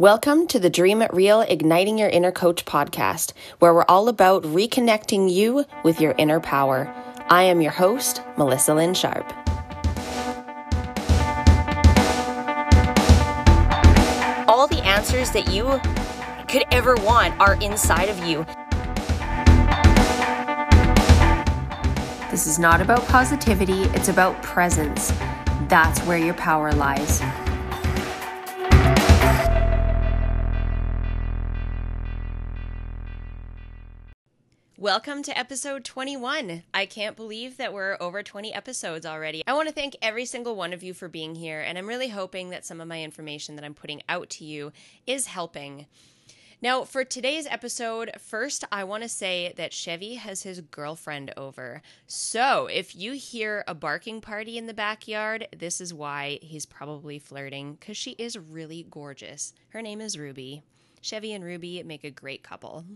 Welcome to the Dream It Real Igniting Your Inner Coach podcast, where we're all about reconnecting you with your inner power. I am your host, Melissa Lynn Sharp. All the answers that you could ever want are inside of you. This is not about positivity, it's about presence. That's where your power lies. Welcome to episode 21. I can't believe that we're over 20 episodes already. I want to thank every single one of you for being here, and I'm really hoping that some of my information that I'm putting out to you is helping. Now, for today's episode, first, I want to say that Chevy has his girlfriend over. So, if you hear a barking party in the backyard, this is why he's probably flirting, because she is really gorgeous. Her name is Ruby. Chevy and Ruby make a great couple.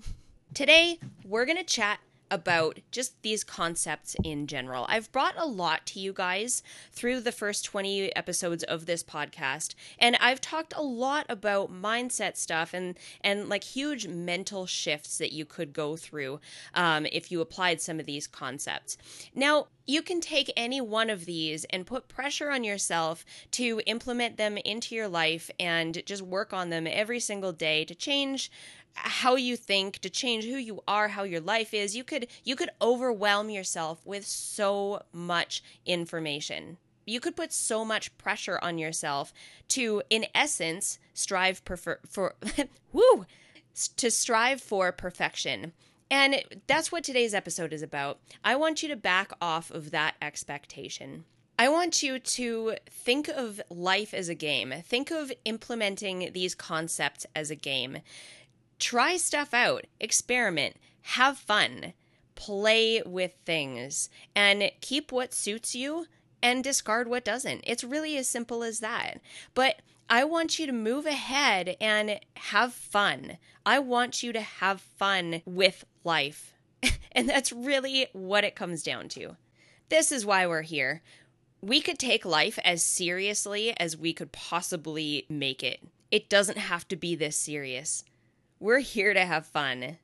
Today, we're going to chat about just these concepts in general. I've brought a lot to you guys through the first 20 episodes of this podcast, and I've talked a lot about mindset stuff and and like huge mental shifts that you could go through um, if you applied some of these concepts. Now, you can take any one of these and put pressure on yourself to implement them into your life and just work on them every single day to change how you think to change who you are how your life is. You could you could overwhelm yourself with so much information. You could put so much pressure on yourself to in essence strive prefer, for woo to strive for perfection. And that's what today's episode is about. I want you to back off of that expectation. I want you to think of life as a game. Think of implementing these concepts as a game try stuff out, experiment, have fun, play with things, and keep what suits you and discard what doesn't. It's really as simple as that. But I want you to move ahead and have fun. I want you to have fun with life. and that's really what it comes down to. This is why we're here. We could take life as seriously as we could possibly make it. It doesn't have to be this serious. We're here to have fun.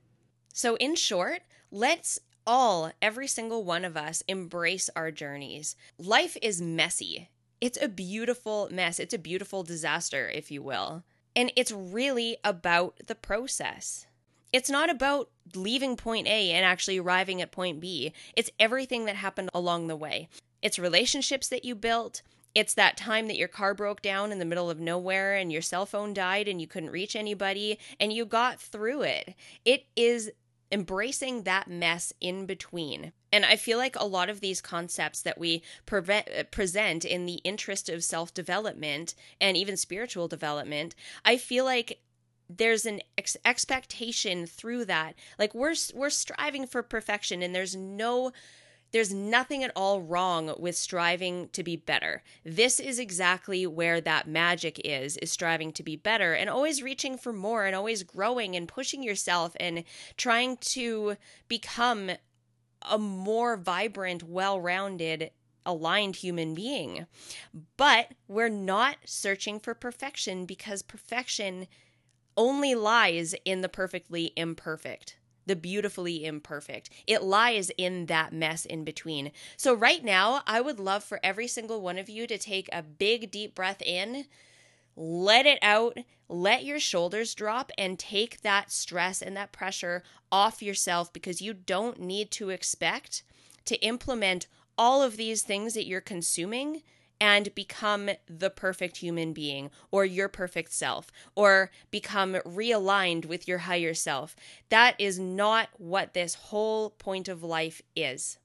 So, in short, let's all, every single one of us, embrace our journeys. Life is messy. It's a beautiful mess. It's a beautiful disaster, if you will. And it's really about the process. It's not about leaving point A and actually arriving at point B. It's everything that happened along the way. It's relationships that you built, it's that time that your car broke down in the middle of nowhere and your cell phone died and you couldn't reach anybody and you got through it. It is embracing that mess in between. And I feel like a lot of these concepts that we prevent, uh, present in the interest of self development and even spiritual development, I feel like there's an ex- expectation through that. Like we're we're striving for perfection, and there's no there's nothing at all wrong with striving to be better. This is exactly where that magic is, is striving to be better and always reaching for more and always growing and pushing yourself and trying to become a more vibrant, well-rounded aligned human being. But we're not searching for perfection because perfection only lies in the perfectly imperfect the beautifully imperfect. It lies in that mess in between. So, right now, I would love for every single one of you to take a big, deep breath in, let it out, let your shoulders drop, and take that stress and that pressure off yourself because you don't need to expect to implement all of these things that you're consuming and become the perfect human being or your perfect self or become realigned with your higher self. That is not what this whole point of life is.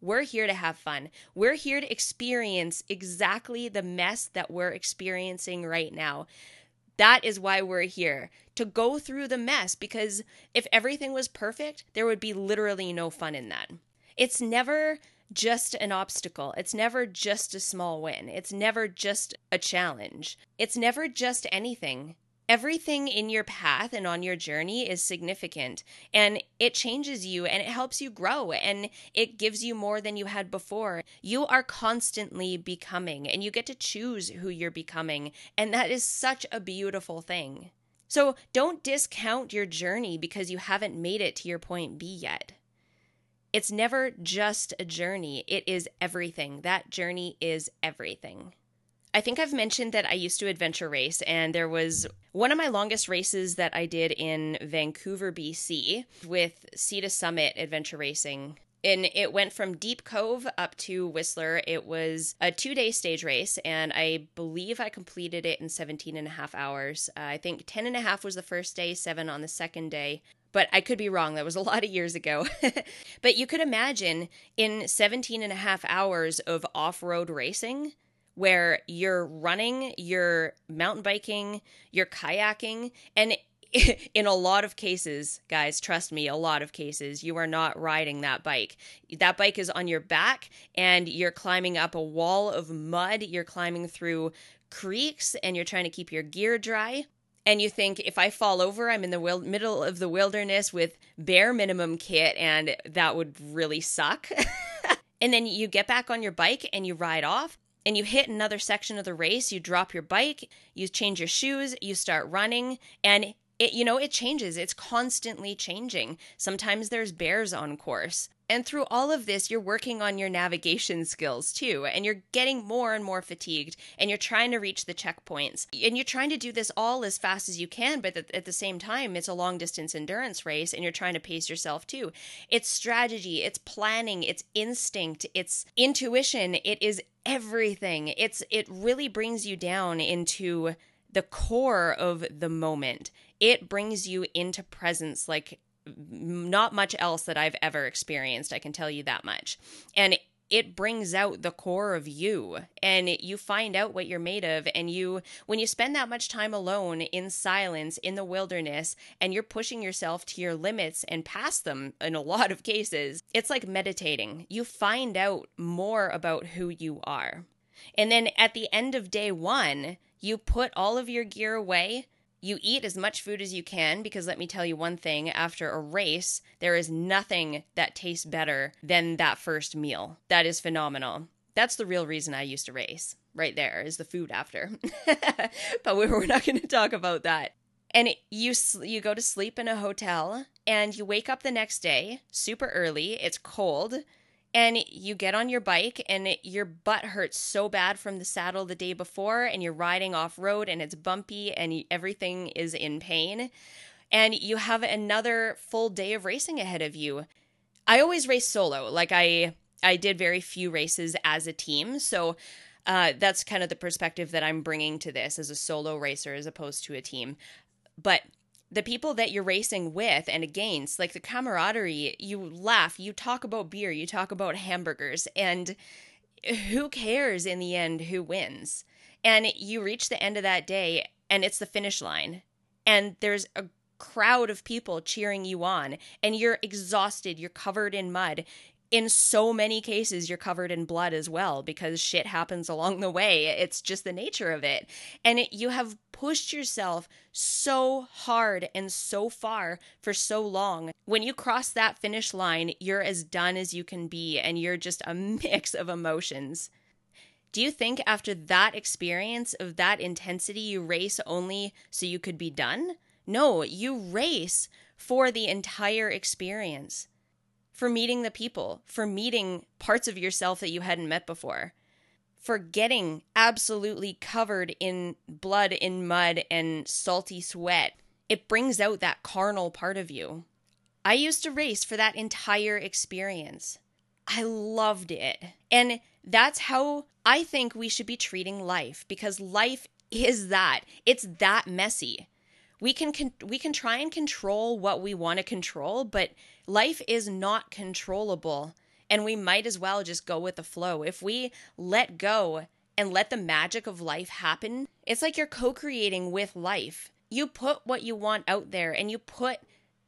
We're here to have fun. We're here to experience exactly the mess that we're experiencing right now. That is why we're here to go through the mess because if everything was perfect, there would be literally no fun in that. It's never just an obstacle. It's never just a small win. It's never just a challenge. It's never just anything. Everything in your path and on your journey is significant and it changes you and it helps you grow and it gives you more than you had before. You are constantly becoming and you get to choose who you're becoming. And that is such a beautiful thing. So don't discount your journey because you haven't made it to your point B yet. It's never just a journey, it is everything. That journey is everything. I think I've mentioned that I used to adventure race, and there was one of my longest races that I did in Vancouver, BC, with Sea to Summit Adventure Racing. And it went from Deep Cove up to Whistler. It was a two day stage race, and I believe I completed it in 17 and a half hours. Uh, I think 10 and a half was the first day, seven on the second day but I could be wrong. That was a lot of years ago. but you could imagine in 17 and a half hours of off road racing, where you're running, you're mountain biking, you're kayaking, and in a lot of cases, guys, trust me, a lot of cases, you are not riding that bike. That bike is on your back and you're climbing up a wall of mud. You're climbing through creeks and you're trying to keep your gear dry and you think if I fall over, I'm in the wil- middle of the wilderness with bare minimum kit, and that would really suck. and then you get back on your bike and you ride off. And you hit another section of the race, you drop your bike, you change your shoes, you start running, and it you know it changes. It's constantly changing. Sometimes there's bears on course. And through all of this, you're working on your navigation skills too, and you're getting more and more fatigued, and you're trying to reach the checkpoints. And you're trying to do this all as fast as you can, but at the same time, it's a long distance endurance race, and you're trying to pace yourself too. It's strategy, it's planning, it's instinct, it's intuition, it is everything. It's it really brings you down into the core of the moment. It brings you into presence like not much else that I've ever experienced. I can tell you that much. And it brings out the core of you and you find out what you're made of and you when you spend that much time alone in silence in the wilderness and you're pushing yourself to your limits and past them in a lot of cases it's like meditating you find out more about who you are and then at the end of day 1 you put all of your gear away you eat as much food as you can because let me tell you one thing after a race, there is nothing that tastes better than that first meal. That is phenomenal. That's the real reason I used to race. Right there is the food after. but we're not going to talk about that. And you you go to sleep in a hotel and you wake up the next day super early. It's cold and you get on your bike and it, your butt hurts so bad from the saddle the day before and you're riding off road and it's bumpy and everything is in pain and you have another full day of racing ahead of you. I always race solo. Like i i did very few races as a team so uh, that's kind of the perspective that i'm bringing to this as a solo racer as opposed to a team. But the people that you're racing with and against, like the camaraderie, you laugh, you talk about beer, you talk about hamburgers, and who cares in the end who wins? And you reach the end of that day and it's the finish line. And there's a crowd of people cheering you on, and you're exhausted, you're covered in mud, in so many cases you're covered in blood as well because shit happens along the way it's just the nature of it and it, you have pushed yourself so hard and so far for so long. When you cross that finish line you're as done as you can be and you're just a mix of emotions. Do you think after that experience of that intensity you race only so you could be done? No you race for the entire experience. For meeting the people, for meeting parts of yourself that you hadn't met before, for getting absolutely covered in blood, in mud, and salty sweat. It brings out that carnal part of you. I used to race for that entire experience. I loved it. And that's how I think we should be treating life because life is that. It's that messy we can, can we can try and control what we want to control but life is not controllable and we might as well just go with the flow if we let go and let the magic of life happen it's like you're co-creating with life you put what you want out there and you put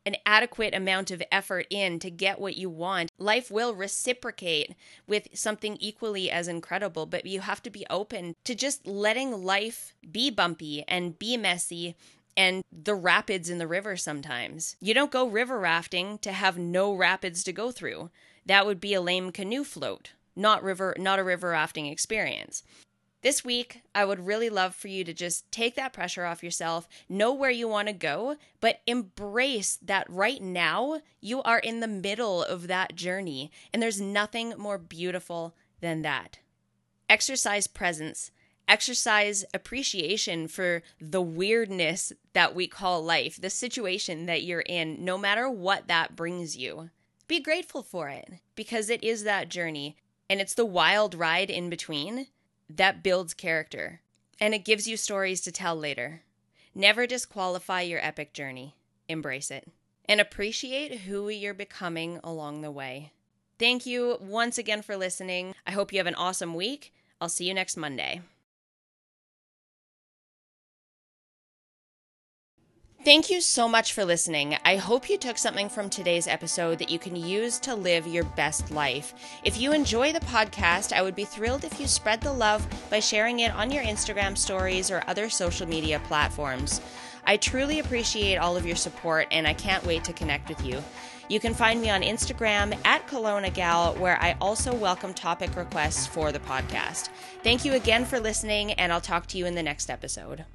an adequate amount of effort in to get what you want, life will reciprocate with something equally as incredible. But you have to be open to just letting life be bumpy and be messy and the rapids in the river sometimes. You don't go river rafting to have no rapids to go through. That would be a lame canoe float, not river not a river rafting experience. This week, I would really love for you to just take that pressure off yourself, know where you want to go, but embrace that right now you are in the middle of that journey. And there's nothing more beautiful than that. Exercise presence, exercise appreciation for the weirdness that we call life, the situation that you're in, no matter what that brings you. Be grateful for it because it is that journey and it's the wild ride in between that builds character and it gives you stories to tell later. Never disqualify your epic journey, embrace it, and appreciate who you're becoming along the way. Thank you once again for listening. I hope you have an awesome week. I'll see you next Monday. Thank you so much for listening. I hope you took something from today's episode that you can use to live your best life. If you enjoy the podcast, I would be thrilled if you spread the love by sharing it on your Instagram stories or other social media platforms. I truly appreciate all of your support and I can't wait to connect with you. You can find me on Instagram at Kelowna Gal, where I also welcome topic requests for the podcast. Thank you again for listening, and I'll talk to you in the next episode.